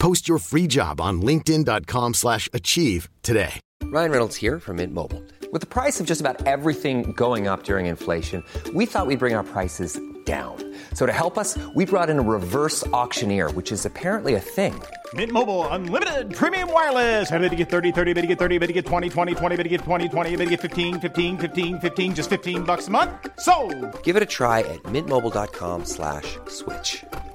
Post your free job on linkedin.com/achieve slash achieve today. Ryan Reynolds here from Mint Mobile. With the price of just about everything going up during inflation, we thought we'd bring our prices down. So to help us, we brought in a reverse auctioneer, which is apparently a thing. Mint Mobile unlimited premium wireless. Have to get 30, 30, bit to get 30, bit to get 20, 20, 20, bit to get 20, 20, bit to get 15, 15, 15, 15 just 15 bucks a month. So, Give it a try at mintmobile.com slash switch.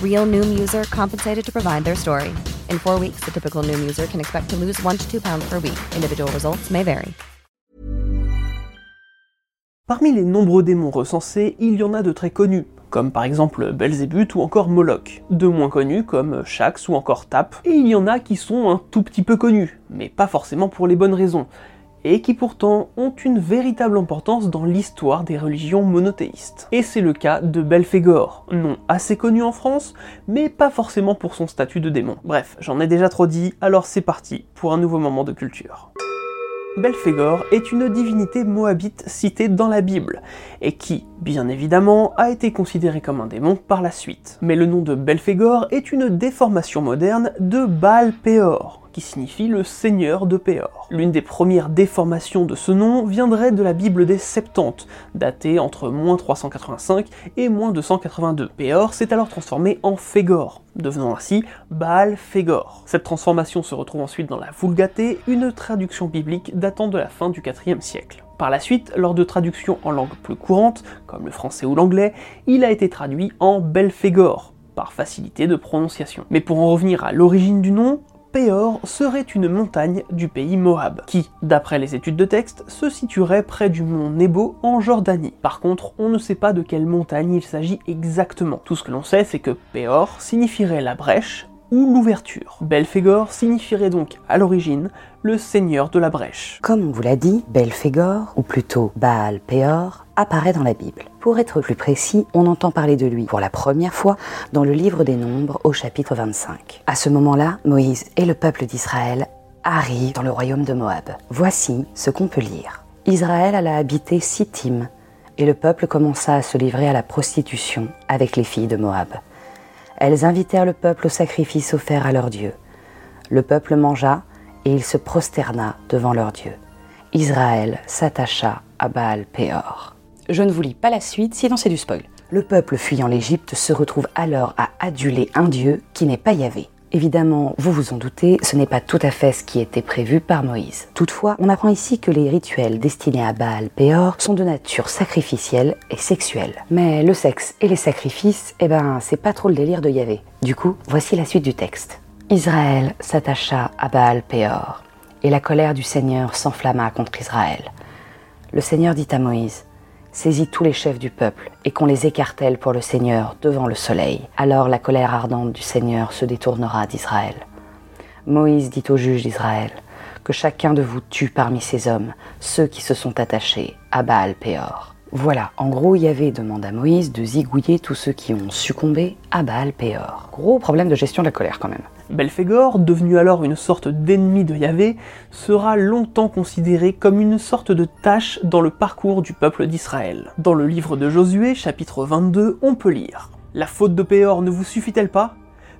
Real Noom user compensated to provide their story. In four weeks, the typical Noom user can expect to lose one to two pounds per week. Individual results may vary. Parmi les nombreux démons recensés, il y en a de très connus, comme par exemple Belzébuth ou encore Moloch, de moins connus comme Shax ou encore Tap, et il y en a qui sont un tout petit peu connus, mais pas forcément pour les bonnes raisons, et qui pourtant ont une véritable importance dans l'histoire des religions monothéistes. Et c'est le cas de Belphégor, nom assez connu en France, mais pas forcément pour son statut de démon. Bref, j'en ai déjà trop dit, alors c'est parti pour un nouveau moment de culture. Belphégor est une divinité moabite citée dans la Bible, et qui, bien évidemment, a été considérée comme un démon par la suite. Mais le nom de Belphégor est une déformation moderne de Baal Peor, signifie le seigneur de Péor. L'une des premières déformations de ce nom viendrait de la Bible des Septante, datée entre moins 385 et moins 282. Péor s'est alors transformé en Fégor, devenant ainsi Baal Fégor. Cette transformation se retrouve ensuite dans la Vulgatée, une traduction biblique datant de la fin du IVe siècle. Par la suite, lors de traductions en langue plus courante, comme le français ou l'anglais, il a été traduit en Belphégor, par facilité de prononciation. Mais pour en revenir à l'origine du nom, Péor serait une montagne du pays Moab, qui, d'après les études de texte, se situerait près du mont Nebo en Jordanie. Par contre, on ne sait pas de quelle montagne il s'agit exactement. Tout ce que l'on sait, c'est que Péor signifierait la brèche ou l'ouverture. Belphégor signifierait donc à l'origine le seigneur de la brèche. Comme on vous l'a dit, Belphégor, ou plutôt Baal Péor, apparaît dans la Bible. Pour être plus précis, on entend parler de lui pour la première fois dans le livre des Nombres au chapitre 25. À ce moment-là, Moïse et le peuple d'Israël arrivent dans le royaume de Moab. Voici ce qu'on peut lire. Israël alla habiter Sittim, et le peuple commença à se livrer à la prostitution avec les filles de Moab. Elles invitèrent le peuple au sacrifice offert à leur Dieu. Le peuple mangea et il se prosterna devant leur Dieu. Israël s'attacha à Baal Péor. Je ne vous lis pas la suite, sinon c'est du spoil. Le peuple fuyant l'Égypte se retrouve alors à aduler un Dieu qui n'est pas Yahvé. Évidemment, vous vous en doutez, ce n'est pas tout à fait ce qui était prévu par Moïse. Toutefois, on apprend ici que les rituels destinés à Baal Péor sont de nature sacrificielle et sexuelle. Mais le sexe et les sacrifices, eh ben, c'est pas trop le délire de Yahvé. Du coup, voici la suite du texte. Israël s'attacha à Baal Péor, et la colère du Seigneur s'enflamma contre Israël. Le Seigneur dit à Moïse Saisis tous les chefs du peuple et qu'on les écartèle pour le Seigneur devant le soleil. Alors la colère ardente du Seigneur se détournera d'Israël. Moïse dit aux juges d'Israël Que chacun de vous tue parmi ces hommes ceux qui se sont attachés à Baal Péor. Voilà, en gros, Yahvé demande à Moïse de zigouiller tous ceux qui ont succombé à Baal Péor. Gros problème de gestion de la colère quand même. Belphégor, devenu alors une sorte d'ennemi de Yahvé, sera longtemps considéré comme une sorte de tâche dans le parcours du peuple d'Israël. Dans le livre de Josué, chapitre 22, on peut lire La faute de Péor ne vous suffit-elle pas?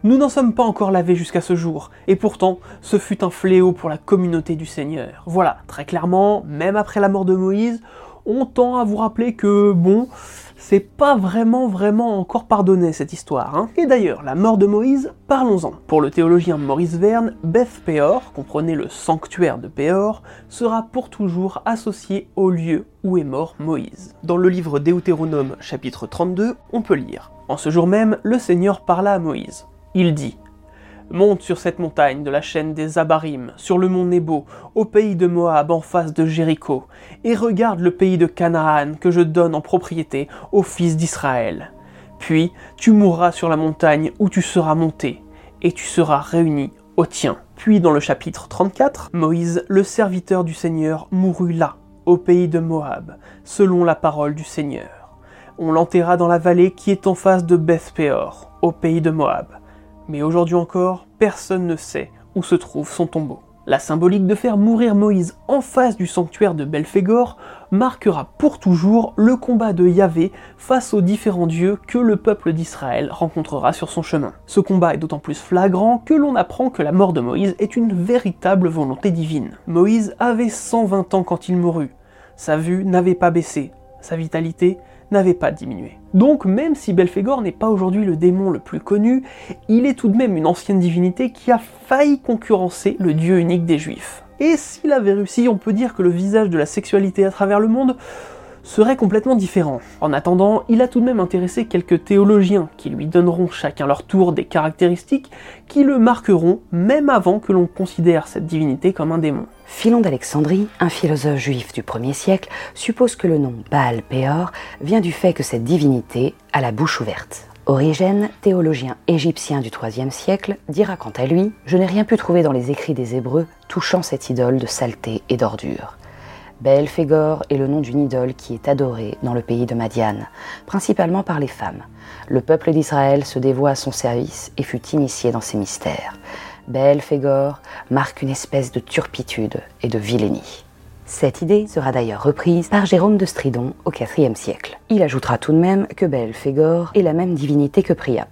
Nous n'en sommes pas encore lavés jusqu'à ce jour, et pourtant, ce fut un fléau pour la communauté du Seigneur. Voilà, très clairement, même après la mort de Moïse, on tend à vous rappeler que, bon, c'est pas vraiment vraiment encore pardonné cette histoire. Hein. Et d'ailleurs, la mort de Moïse, parlons-en. Pour le théologien Maurice Verne, Beth Peor, comprenez le sanctuaire de Péor, sera pour toujours associé au lieu où est mort Moïse. Dans le livre Deutéronome chapitre 32, on peut lire En ce jour même, le Seigneur parla à Moïse. Il dit Monte sur cette montagne de la chaîne des Abarim, sur le mont Nebo, au pays de Moab en face de Jéricho, et regarde le pays de Canaan que je donne en propriété aux fils d'Israël. Puis tu mourras sur la montagne où tu seras monté, et tu seras réuni au tien. Puis dans le chapitre 34, Moïse, le serviteur du Seigneur, mourut là, au pays de Moab, selon la parole du Seigneur. On l'enterra dans la vallée qui est en face de Beth-péor, au pays de Moab mais aujourd'hui encore, personne ne sait où se trouve son tombeau. La symbolique de faire mourir Moïse en face du sanctuaire de Belphégor marquera pour toujours le combat de Yahvé face aux différents dieux que le peuple d'Israël rencontrera sur son chemin. Ce combat est d'autant plus flagrant que l'on apprend que la mort de Moïse est une véritable volonté divine. Moïse avait 120 ans quand il mourut. Sa vue n'avait pas baissé, sa vitalité n'avait pas diminué. Donc même si Belphégor n'est pas aujourd'hui le démon le plus connu, il est tout de même une ancienne divinité qui a failli concurrencer le dieu unique des juifs. Et s'il avait réussi, on peut dire que le visage de la sexualité à travers le monde serait complètement différent. En attendant, il a tout de même intéressé quelques théologiens qui lui donneront chacun leur tour des caractéristiques qui le marqueront même avant que l'on considère cette divinité comme un démon. Philon d'Alexandrie, un philosophe juif du 1er siècle, suppose que le nom Baal Péor vient du fait que cette divinité a la bouche ouverte. Origène, théologien égyptien du IIIe siècle, dira quant à lui Je n'ai rien pu trouver dans les écrits des Hébreux touchant cette idole de saleté et d'ordure. Belphégor est le nom d'une idole qui est adorée dans le pays de Madian, principalement par les femmes. Le peuple d'Israël se dévoua à son service et fut initié dans ses mystères. Belphégor marque une espèce de turpitude et de vilainie. Cette idée sera d'ailleurs reprise par Jérôme de Stridon au IVe siècle. Il ajoutera tout de même que Belphégor est la même divinité que Priap.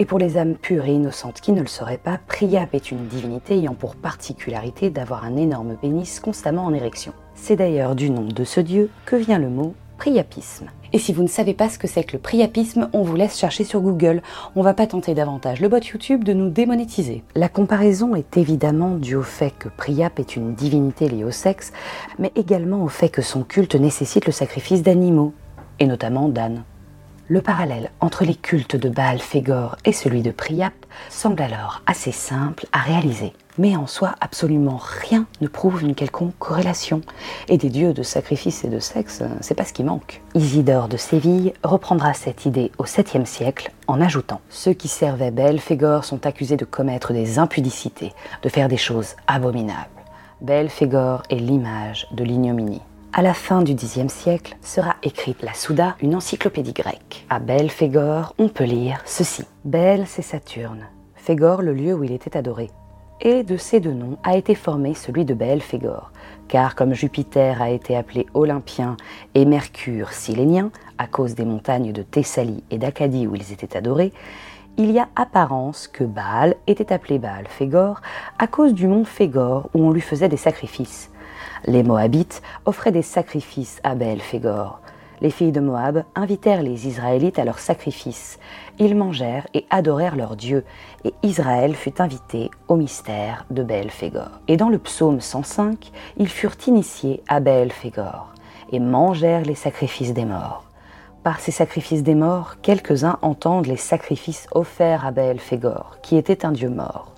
Et pour les âmes pures et innocentes qui ne le sauraient pas, Priap est une divinité ayant pour particularité d'avoir un énorme pénis constamment en érection. C'est d'ailleurs du nom de ce dieu que vient le mot priapisme. Et si vous ne savez pas ce que c'est que le priapisme, on vous laisse chercher sur Google. On va pas tenter davantage le bot YouTube de nous démonétiser. La comparaison est évidemment due au fait que Priap est une divinité liée au sexe, mais également au fait que son culte nécessite le sacrifice d'animaux, et notamment d'ânes. Le parallèle entre les cultes de Baal Fégor et celui de Priap semble alors assez simple à réaliser. Mais en soi, absolument rien ne prouve une quelconque corrélation. Et des dieux de sacrifice et de sexe, c'est pas ce qui manque. Isidore de Séville reprendra cette idée au 7e siècle en ajoutant Ceux qui servaient Belphégor sont accusés de commettre des impudicités, de faire des choses abominables. Belphégor est l'image de l'ignominie. À la fin du Xe siècle sera écrite la Souda, une encyclopédie grecque. À Belphégor, on peut lire ceci. Bel, c'est Saturne. Phégor, le lieu où il était adoré. Et de ces deux noms a été formé celui de Belphégor, car comme Jupiter a été appelé Olympien et Mercure Silénien, à cause des montagnes de Thessalie et d'Acadie où ils étaient adorés, il y a apparence que Baal était appelé Baal Phégor à cause du mont Phégor où on lui faisait des sacrifices. Les Moabites offraient des sacrifices à Belphégor. Les filles de Moab invitèrent les Israélites à leurs sacrifices. Ils mangèrent et adorèrent leur Dieu, et Israël fut invité au mystère de Belphégor. Et dans le psaume 105, ils furent initiés à Belphégor et mangèrent les sacrifices des morts. Par ces sacrifices des morts, quelques-uns entendent les sacrifices offerts à Belphégor, qui était un dieu mort.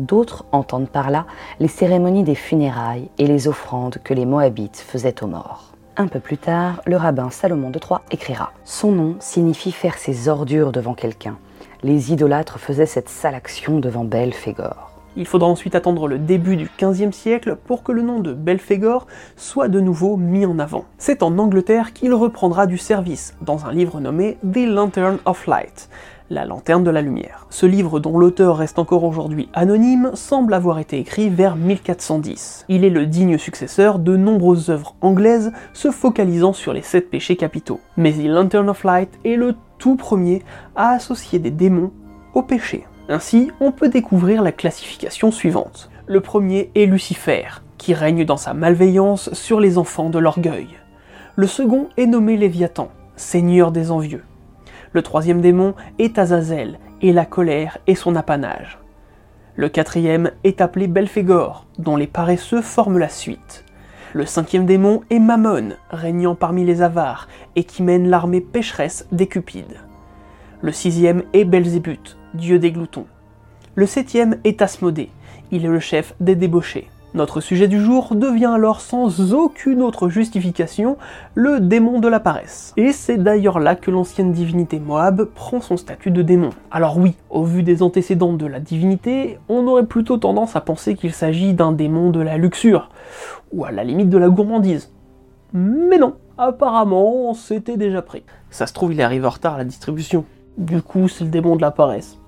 D'autres entendent par là les cérémonies des funérailles et les offrandes que les Moabites faisaient aux morts. Un peu plus tard, le rabbin Salomon de Troyes écrira Son nom signifie faire ses ordures devant quelqu'un. Les idolâtres faisaient cette sale action devant Belphégor. Il faudra ensuite attendre le début du XVe siècle pour que le nom de Belphégor soit de nouveau mis en avant. C'est en Angleterre qu'il reprendra du service, dans un livre nommé The Lantern of Light, la lanterne de la lumière. Ce livre, dont l'auteur reste encore aujourd'hui anonyme, semble avoir été écrit vers 1410. Il est le digne successeur de nombreuses œuvres anglaises se focalisant sur les sept péchés capitaux. Mais The Lantern of Light est le tout premier à associer des démons au péché. Ainsi, on peut découvrir la classification suivante. Le premier est Lucifer, qui règne dans sa malveillance sur les enfants de l'orgueil. Le second est nommé Léviathan, seigneur des envieux. Le troisième démon est Azazel, et la colère est son apanage. Le quatrième est appelé Belphégor, dont les paresseux forment la suite. Le cinquième démon est Mammon, régnant parmi les avares, et qui mène l'armée pécheresse des Cupides. Le sixième est Belzébuth, dieu des gloutons. Le septième est Asmodée, il est le chef des débauchés. Notre sujet du jour devient alors sans aucune autre justification le démon de la paresse. Et c'est d'ailleurs là que l'ancienne divinité Moab prend son statut de démon. Alors oui, au vu des antécédents de la divinité, on aurait plutôt tendance à penser qu'il s'agit d'un démon de la luxure, ou à la limite de la gourmandise. Mais non, apparemment c'était déjà pris. Ça se trouve il arrive en retard à la distribution. Du coup c'est le démon de la paresse.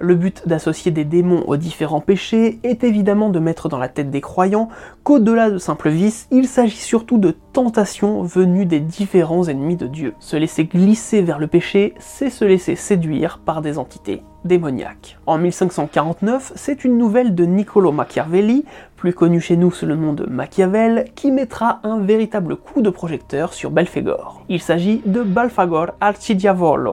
Le but d'associer des démons aux différents péchés est évidemment de mettre dans la tête des croyants qu'au-delà de simples vices, il s'agit surtout de tentations venues des différents ennemis de Dieu. Se laisser glisser vers le péché, c'est se laisser séduire par des entités démoniaques. En 1549, c'est une nouvelle de Niccolo Machiavelli, plus connu chez nous sous le nom de Machiavel, qui mettra un véritable coup de projecteur sur Belphégor. Il s'agit de Balfagor Arcidiavolo,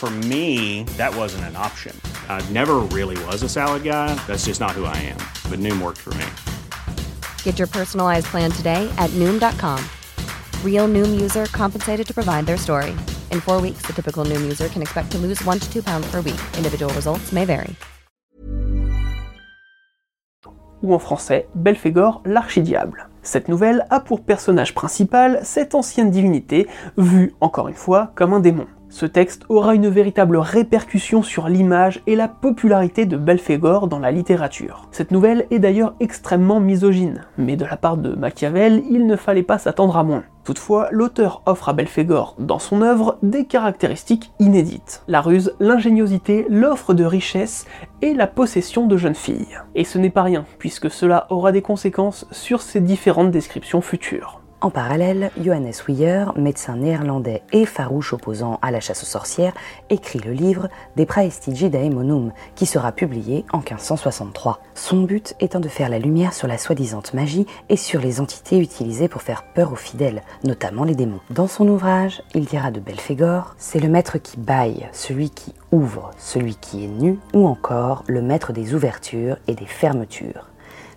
For me, that wasn't an option. I never really was a salad guy. That's just not who I am. But Noom worked for me. Get your personalized plan today at Noom.com. Real Noom user compensated to provide their story. In four weeks, the typical Noom user can expect to lose one to two pounds per week. Individual results may vary. ou en français Belphégor l'archidiable. Cette nouvelle a pour personnage principal cette ancienne divinité, vue encore une fois comme un démon. Ce texte aura une véritable répercussion sur l'image et la popularité de Belphégor dans la littérature. Cette nouvelle est d'ailleurs extrêmement misogyne, mais de la part de Machiavel, il ne fallait pas s'attendre à moins. Toutefois, l'auteur offre à Belphégor dans son œuvre des caractéristiques inédites. La ruse, l'ingéniosité, l'offre de richesse et la possession de jeunes filles. Et ce n'est pas rien, puisque cela aura des conséquences sur ses différentes descriptions futures. En parallèle, Johannes Weyer, médecin néerlandais et farouche opposant à la chasse aux sorcières, écrit le livre De Praestigi Daemonum, qui sera publié en 1563. Son but étant de faire la lumière sur la soi-disant magie et sur les entités utilisées pour faire peur aux fidèles, notamment les démons. Dans son ouvrage, il dira de Belphégor, c'est le maître qui baille, celui qui ouvre, celui qui est nu, ou encore le maître des ouvertures et des fermetures.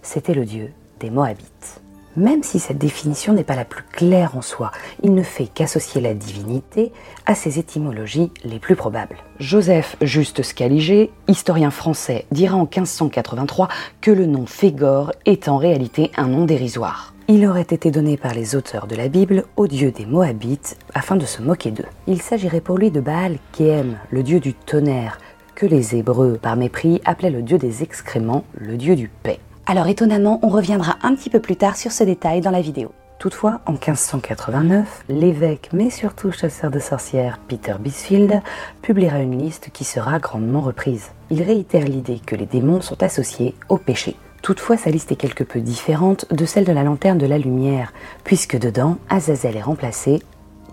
C'était le dieu des Moabites. Même si cette définition n'est pas la plus claire en soi, il ne fait qu'associer la divinité à ses étymologies les plus probables. Joseph Juste Scaliger, historien français, dira en 1583 que le nom Fégor est en réalité un nom dérisoire. Il aurait été donné par les auteurs de la Bible au dieu des Moabites afin de se moquer d'eux. Il s'agirait pour lui de Baal Kéhem, le dieu du tonnerre, que les Hébreux, par mépris, appelaient le dieu des excréments, le dieu du paix. Alors étonnamment, on reviendra un petit peu plus tard sur ce détail dans la vidéo. Toutefois, en 1589, l'évêque, mais surtout chasseur de sorcières, Peter Bisfield, publiera une liste qui sera grandement reprise. Il réitère l'idée que les démons sont associés au péché. Toutefois, sa liste est quelque peu différente de celle de la lanterne de la lumière, puisque dedans, Azazel est remplacé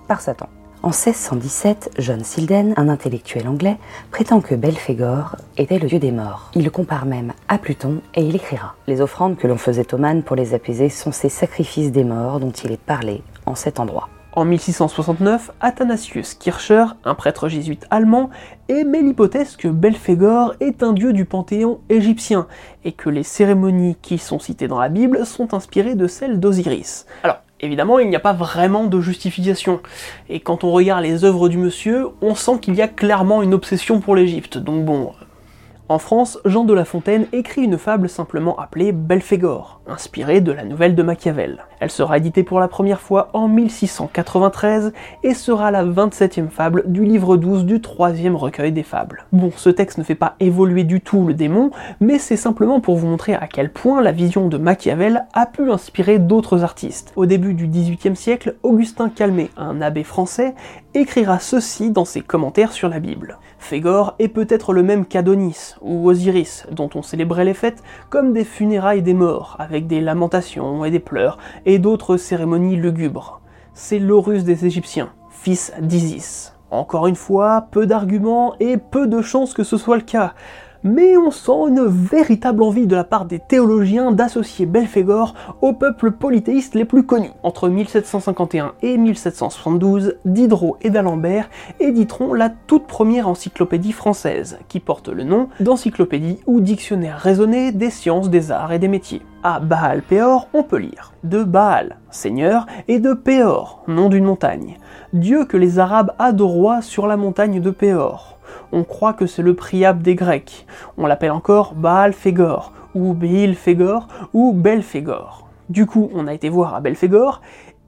par Satan. En 1617, John Silden, un intellectuel anglais, prétend que Belphégor était le dieu des morts. Il le compare même à Pluton et il écrira Les offrandes que l'on faisait aux mânes pour les apaiser sont ces sacrifices des morts dont il est parlé en cet endroit. En 1669, Athanasius Kircher, un prêtre jésuite allemand, émet l'hypothèse que Belphégor est un dieu du panthéon égyptien et que les cérémonies qui sont citées dans la Bible sont inspirées de celles d'Osiris. Évidemment, il n'y a pas vraiment de justification. Et quand on regarde les œuvres du monsieur, on sent qu'il y a clairement une obsession pour l'Égypte. Donc bon. En France, Jean de La Fontaine écrit une fable simplement appelée Belphégor, inspirée de la nouvelle de Machiavel. Elle sera éditée pour la première fois en 1693 et sera la 27e fable du livre 12 du troisième recueil des fables. Bon, ce texte ne fait pas évoluer du tout le démon, mais c'est simplement pour vous montrer à quel point la vision de Machiavel a pu inspirer d'autres artistes. Au début du XVIIIe siècle, Augustin Calmet, un abbé français, écrira ceci dans ses commentaires sur la Bible. Fégor est peut-être le même qu'Adonis ou Osiris, dont on célébrait les fêtes comme des funérailles des morts, avec des lamentations et des pleurs, et d'autres cérémonies lugubres. C'est l'Horus des Égyptiens, fils d'Isis. Encore une fois, peu d'arguments et peu de chances que ce soit le cas mais on sent une véritable envie de la part des théologiens d'associer Belphégor aux peuples polythéistes les plus connus. Entre 1751 et 1772, Diderot et d'Alembert éditeront la toute première encyclopédie française, qui porte le nom d'Encyclopédie ou Dictionnaire raisonné des sciences, des arts et des métiers. À Baal Péor, on peut lire de Baal, seigneur, et de Péor, nom d'une montagne, dieu que les Arabes adoroient sur la montagne de Péor on croit que c'est le priable des Grecs. On l'appelle encore Baal Fégor, ou Béil Fégor, ou Belphégor. Du coup, on a été voir à Belphégor,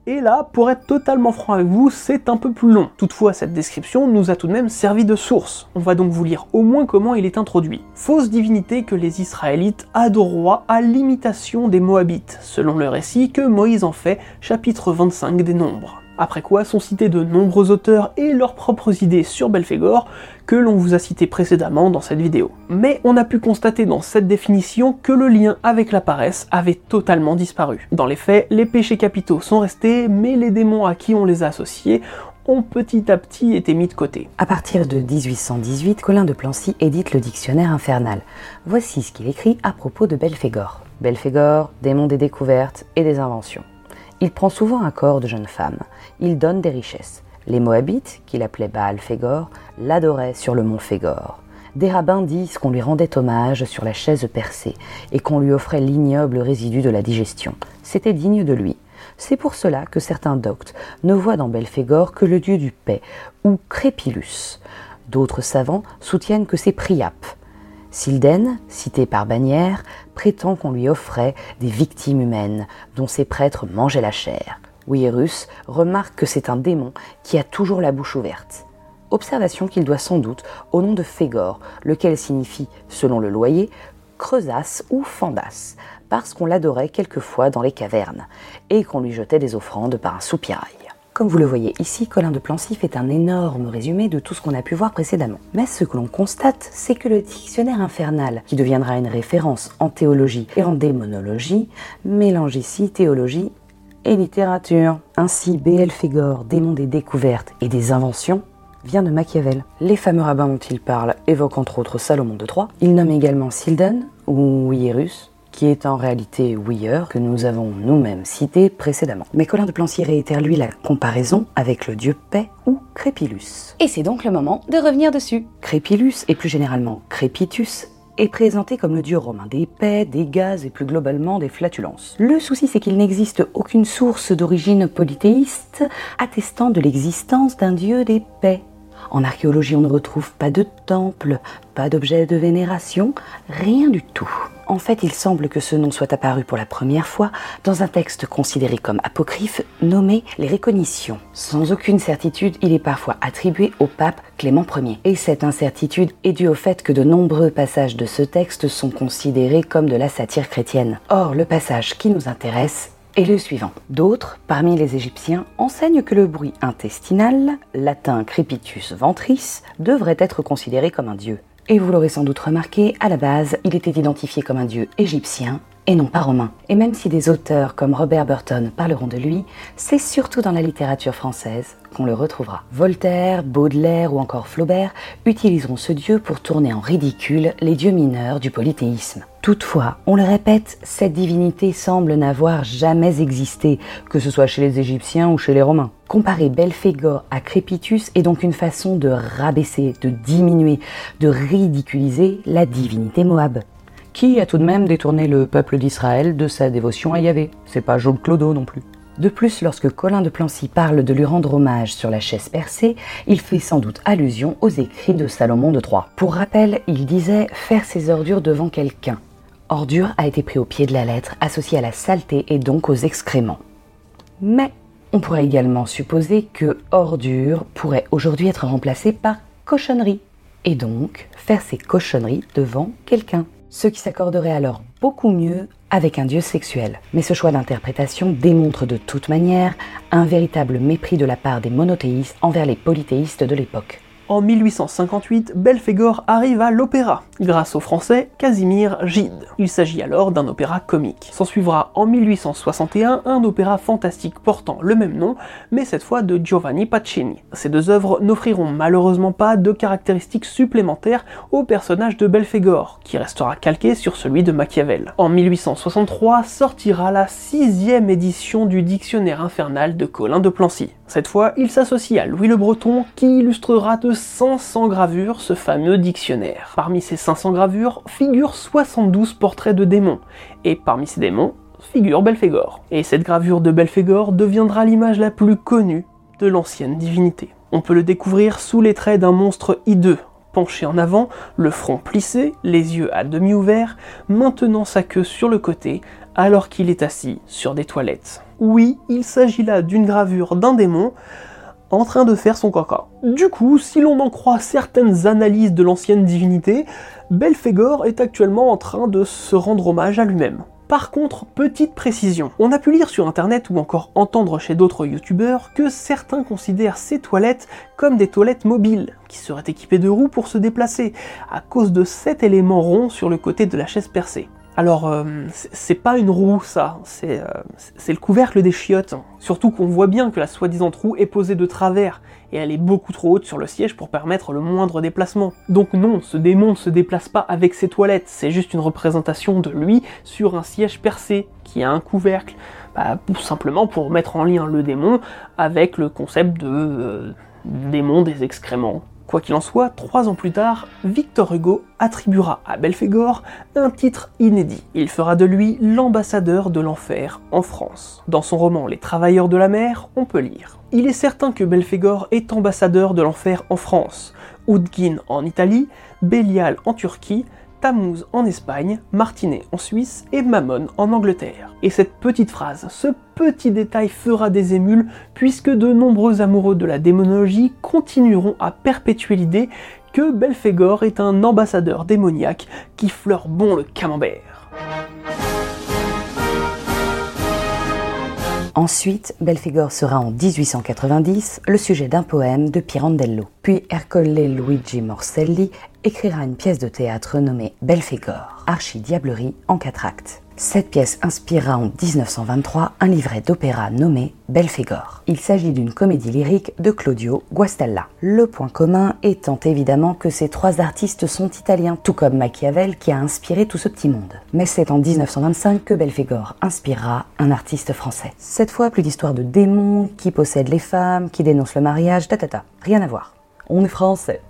et là, pour être totalement franc avec vous, c'est un peu plus long. Toutefois, cette description nous a tout de même servi de source. On va donc vous lire au moins comment il est introduit. Fausse divinité que les Israélites adorent à l'imitation des Moabites, selon le récit que Moïse en fait, chapitre 25 des Nombres. Après quoi sont cités de nombreux auteurs et leurs propres idées sur Belphégor que l'on vous a cité précédemment dans cette vidéo. Mais on a pu constater dans cette définition que le lien avec la paresse avait totalement disparu. Dans les faits, les péchés capitaux sont restés, mais les démons à qui on les a associés ont petit à petit été mis de côté. À partir de 1818, Colin de Plancy édite le dictionnaire infernal. Voici ce qu'il écrit à propos de Belphégor. Belphégor, démon des découvertes et des inventions. Il prend souvent un corps de jeune femme. Il donne des richesses. Les Moabites, qu'il appelait Baal Fégor, l'adoraient sur le mont Fégor. Des rabbins disent qu'on lui rendait hommage sur la chaise percée et qu'on lui offrait l'ignoble résidu de la digestion. C'était digne de lui. C'est pour cela que certains doctes ne voient dans Belphégor que le dieu du paix, ou Crépilus. D'autres savants soutiennent que c'est Priap, Silden, cité par Bagnères, prétend qu'on lui offrait des victimes humaines dont ses prêtres mangeaient la chair. Wierus remarque que c'est un démon qui a toujours la bouche ouverte. Observation qu'il doit sans doute au nom de Fégor, lequel signifie, selon le loyer, creusasse ou fandasse, parce qu'on l'adorait quelquefois dans les cavernes, et qu'on lui jetait des offrandes par un soupirail. Comme vous le voyez ici, Colin de Plancy fait un énorme résumé de tout ce qu'on a pu voir précédemment. Mais ce que l'on constate, c'est que le dictionnaire infernal, qui deviendra une référence en théologie et en démonologie, mélange ici théologie et littérature. Ainsi, B.L. Fégor, démon des découvertes et des inventions, vient de Machiavel. Les fameux rabbins dont il parle évoquent entre autres Salomon de Troyes. Il nomme également Sildan ou Hierus, qui est en réalité Weir, que nous avons nous-mêmes cité précédemment. Mais Colin de Plancy réitère lui la comparaison avec le dieu paix ou Crépilus. Et c'est donc le moment de revenir dessus. Crépilus, et plus généralement Crépitus, est présenté comme le dieu romain des paix, des gaz et plus globalement des flatulences. Le souci c'est qu'il n'existe aucune source d'origine polythéiste attestant de l'existence d'un dieu des paix. En archéologie, on ne retrouve pas de temple, pas d'objet de vénération, rien du tout. En fait, il semble que ce nom soit apparu pour la première fois dans un texte considéré comme apocryphe nommé Les Récognitions. Sans aucune certitude, il est parfois attribué au pape Clément Ier. Et cette incertitude est due au fait que de nombreux passages de ce texte sont considérés comme de la satire chrétienne. Or, le passage qui nous intéresse est le suivant. D'autres, parmi les Égyptiens, enseignent que le bruit intestinal, latin crepitus ventris, devrait être considéré comme un dieu. Et vous l'aurez sans doute remarqué, à la base, il était identifié comme un dieu égyptien et non pas romain. Et même si des auteurs comme Robert Burton parleront de lui, c'est surtout dans la littérature française qu'on le retrouvera. Voltaire, Baudelaire ou encore Flaubert utiliseront ce dieu pour tourner en ridicule les dieux mineurs du polythéisme. Toutefois, on le répète, cette divinité semble n'avoir jamais existé, que ce soit chez les Égyptiens ou chez les Romains. Comparer Belphégor à Crépitus est donc une façon de rabaisser, de diminuer, de ridiculiser la divinité Moab qui a tout de même détourné le peuple d'Israël de sa dévotion à Yahvé? C'est pas Job Clodo non plus. De plus, lorsque Colin de Plancy parle de lui rendre hommage sur la chaise percée, il fait sans doute allusion aux écrits de Salomon de Troyes. Pour rappel, il disait faire ses ordures devant quelqu'un. Ordure a été pris au pied de la lettre, associé à la saleté et donc aux excréments. Mais on pourrait également supposer que ordure pourrait aujourd'hui être remplacé par cochonnerie, et donc faire ses cochonneries devant quelqu'un. Ce qui s'accorderait alors beaucoup mieux avec un dieu sexuel. Mais ce choix d'interprétation démontre de toute manière un véritable mépris de la part des monothéistes envers les polythéistes de l'époque. En 1858, Belphégor arrive à l'opéra, grâce au français Casimir Gide. Il s'agit alors d'un opéra comique. S'en suivra en 1861 un opéra fantastique portant le même nom, mais cette fois de Giovanni Pacini. Ces deux œuvres n'offriront malheureusement pas de caractéristiques supplémentaires au personnage de Belphégor, qui restera calqué sur celui de Machiavel. En 1863 sortira la sixième édition du Dictionnaire infernal de Colin de Plancy. Cette fois, il s'associe à Louis le Breton qui illustrera de 500 gravures ce fameux dictionnaire. Parmi ces 500 gravures figurent 72 portraits de démons, et parmi ces démons figure Belphégor. Et cette gravure de Belphégor deviendra l'image la plus connue de l'ancienne divinité. On peut le découvrir sous les traits d'un monstre hideux, penché en avant, le front plissé, les yeux à demi ouverts, maintenant sa queue sur le côté, alors qu'il est assis sur des toilettes. Oui, il s'agit là d'une gravure d'un démon en train de faire son caca. Du coup, si l'on en croit certaines analyses de l'ancienne divinité, Belphégor est actuellement en train de se rendre hommage à lui-même. Par contre, petite précision, on a pu lire sur internet ou encore entendre chez d'autres youtubeurs que certains considèrent ces toilettes comme des toilettes mobiles, qui seraient équipées de roues pour se déplacer, à cause de cet élément rond sur le côté de la chaise percée. Alors, euh, c'est pas une roue, ça, c'est le couvercle des chiottes. Surtout qu'on voit bien que la soi-disant roue est posée de travers, et elle est beaucoup trop haute sur le siège pour permettre le moindre déplacement. Donc non, ce démon ne se déplace pas avec ses toilettes, c'est juste une représentation de lui sur un siège percé, qui a un couvercle, bah, tout simplement pour mettre en lien le démon avec le concept de euh, démon des excréments. Quoi qu'il en soit, trois ans plus tard, Victor Hugo attribuera à Belphégor un titre inédit. Il fera de lui l'ambassadeur de l'enfer en France. Dans son roman Les Travailleurs de la mer, on peut lire Il est certain que Belphégor est ambassadeur de l'enfer en France, Oudgin en Italie, Bélial en Turquie, Tammuz en Espagne, Martinet en Suisse et Mammon en Angleterre. Et cette petite phrase, ce petit détail fera des émules puisque de nombreux amoureux de la démonologie continueront à perpétuer l'idée que Belphégor est un ambassadeur démoniaque qui fleure bon le camembert. Ensuite, Belphégor sera en 1890 le sujet d'un poème de Pirandello. Puis Ercole Luigi Morselli écrira une pièce de théâtre nommée Belphégor, archidiablerie en quatre actes. Cette pièce inspirera en 1923 un livret d'opéra nommé Belphégor. Il s'agit d'une comédie lyrique de Claudio Guastalla. Le point commun étant évidemment que ces trois artistes sont italiens, tout comme Machiavel qui a inspiré tout ce petit monde. Mais c'est en 1925 que Belphégor inspirera un artiste français. Cette fois, plus d'histoire de démons qui possèdent les femmes, qui dénoncent le mariage, tatata. Rien à voir. On est français.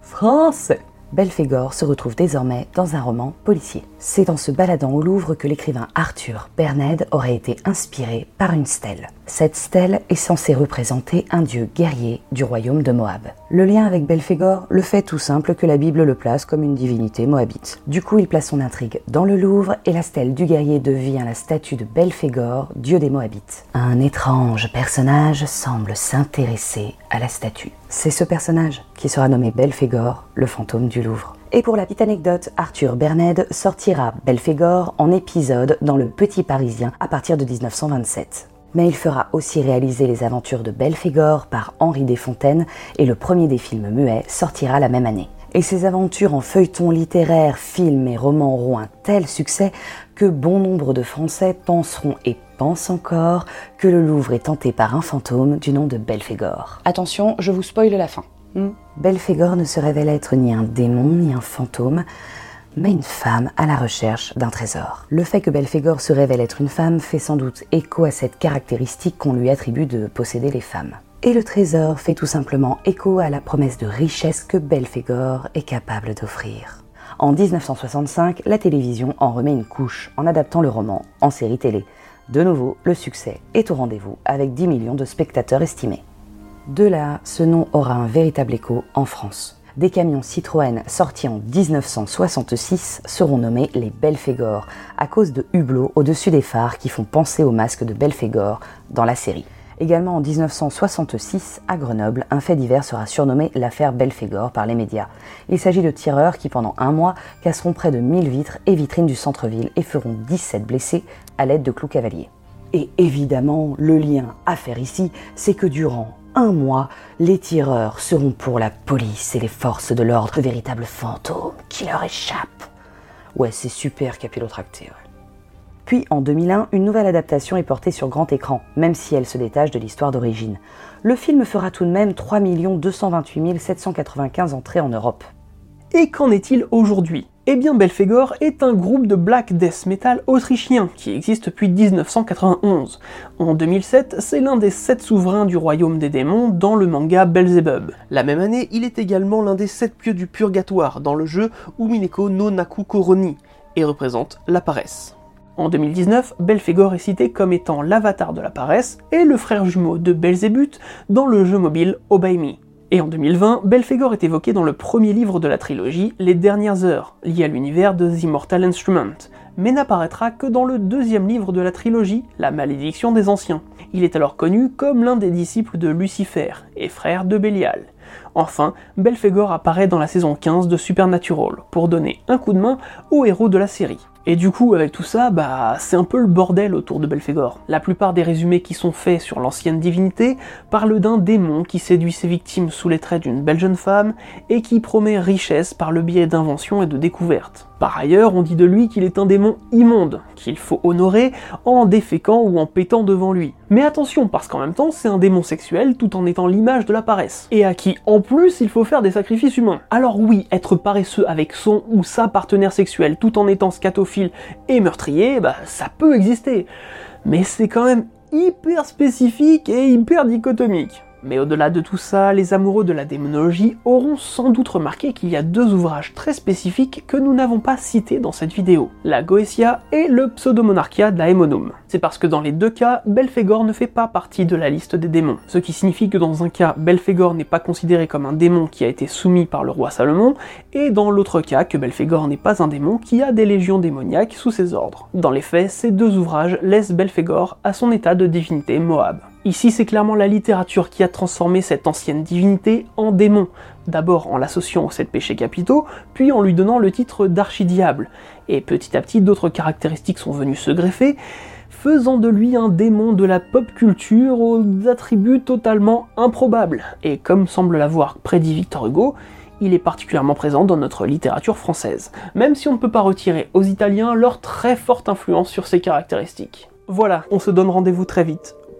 Français Belphégor se retrouve désormais dans un roman policier. C'est en se baladant au Louvre que l'écrivain Arthur Berned aurait été inspiré par une stèle. Cette stèle est censée représenter un dieu guerrier du royaume de Moab. Le lien avec Belphégor le fait tout simple que la Bible le place comme une divinité moabite. Du coup, il place son intrigue dans le Louvre et la stèle du guerrier devient la statue de Belphégor, dieu des Moabites. Un étrange personnage semble s'intéresser à la statue. C'est ce personnage qui sera nommé Belphégor, le fantôme du Louvre. Et pour la petite anecdote, Arthur Berned sortira Belphégor en épisode dans Le Petit Parisien à partir de 1927. Mais il fera aussi réaliser les aventures de Belphégor par Henri Desfontaines et le premier des films muets sortira la même année. Et ces aventures en feuilleton littéraire, films et romans auront un tel succès que bon nombre de Français penseront et pensent encore que le Louvre est hanté par un fantôme du nom de Belphégor. Attention, je vous spoile la fin. Hmm. Belphégor ne se révèle être ni un démon ni un fantôme, mais une femme à la recherche d'un trésor. Le fait que Belphégor se révèle être une femme fait sans doute écho à cette caractéristique qu'on lui attribue de posséder les femmes. Et le trésor fait tout simplement écho à la promesse de richesse que Belphégor est capable d'offrir. En 1965, la télévision en remet une couche en adaptant le roman en série télé. De nouveau, le succès est au rendez-vous avec 10 millions de spectateurs estimés. De là, ce nom aura un véritable écho en France. Des camions Citroën sortis en 1966 seront nommés les Belphégor à cause de hublots au-dessus des phares qui font penser au masque de Belphégor dans la série. Également en 1966, à Grenoble, un fait divers sera surnommé l'affaire Belphégor par les médias. Il s'agit de tireurs qui, pendant un mois, casseront près de 1000 vitres et vitrines du centre-ville et feront 17 blessés à l'aide de clous cavaliers. Et évidemment, le lien à faire ici, c'est que durant un mois, les tireurs seront pour la police et les forces de l'ordre véritables fantômes qui leur échappent. Ouais, c'est super capillotracté. Puis en 2001, une nouvelle adaptation est portée sur grand écran, même si elle se détache de l'histoire d'origine. Le film fera tout de même 3 228 795 entrées en Europe. Et qu'en est-il aujourd'hui? Eh bien Belphégor est un groupe de black death metal autrichien qui existe depuis 1991. En 2007, c'est l'un des sept souverains du royaume des démons dans le manga Belzebub. La même année, il est également l'un des sept pieux du purgatoire dans le jeu Umineko no Naku Koroni et représente la paresse. En 2019, Belphégor est cité comme étant l'avatar de la paresse et le frère jumeau de Belzébuth dans le jeu mobile Obey Me. Et en 2020, Belphégor est évoqué dans le premier livre de la trilogie, Les Dernières Heures, lié à l'univers de The Immortal Instrument, mais n'apparaîtra que dans le deuxième livre de la trilogie, La Malédiction des Anciens. Il est alors connu comme l'un des disciples de Lucifer et frère de Bélial. Enfin, Belphégor apparaît dans la saison 15 de Supernatural pour donner un coup de main au héros de la série. Et du coup, avec tout ça, bah, c'est un peu le bordel autour de Belphégor. La plupart des résumés qui sont faits sur l'ancienne divinité parlent d'un démon qui séduit ses victimes sous les traits d'une belle jeune femme et qui promet richesse par le biais d'inventions et de découvertes. Par ailleurs, on dit de lui qu'il est un démon immonde, qu'il faut honorer en déféquant ou en pétant devant lui. Mais attention, parce qu'en même temps, c'est un démon sexuel tout en étant l'image de la paresse. Et à qui, en plus, il faut faire des sacrifices humains. Alors oui, être paresseux avec son ou sa partenaire sexuelle tout en étant et meurtrier, bah ça peut exister. Mais c'est quand même hyper spécifique et hyper dichotomique. Mais au-delà de tout ça, les amoureux de la démonologie auront sans doute remarqué qu'il y a deux ouvrages très spécifiques que nous n'avons pas cités dans cette vidéo, la Goetia et le Pseudomonarchia d'Aemonum. C'est parce que dans les deux cas, Belphégor ne fait pas partie de la liste des démons, ce qui signifie que dans un cas, Belphégor n'est pas considéré comme un démon qui a été soumis par le roi Salomon, et dans l'autre cas, que Belphégor n'est pas un démon qui a des légions démoniaques sous ses ordres. Dans les faits, ces deux ouvrages laissent Belphégor à son état de divinité Moab. Ici, c'est clairement la littérature qui a transformé cette ancienne divinité en démon, d'abord en l'associant aux sept péchés capitaux, puis en lui donnant le titre d'archidiable, et petit à petit d'autres caractéristiques sont venues se greffer, faisant de lui un démon de la pop culture aux attributs totalement improbables, et comme semble l'avoir prédit Victor Hugo, il est particulièrement présent dans notre littérature française, même si on ne peut pas retirer aux Italiens leur très forte influence sur ces caractéristiques. Voilà, on se donne rendez-vous très vite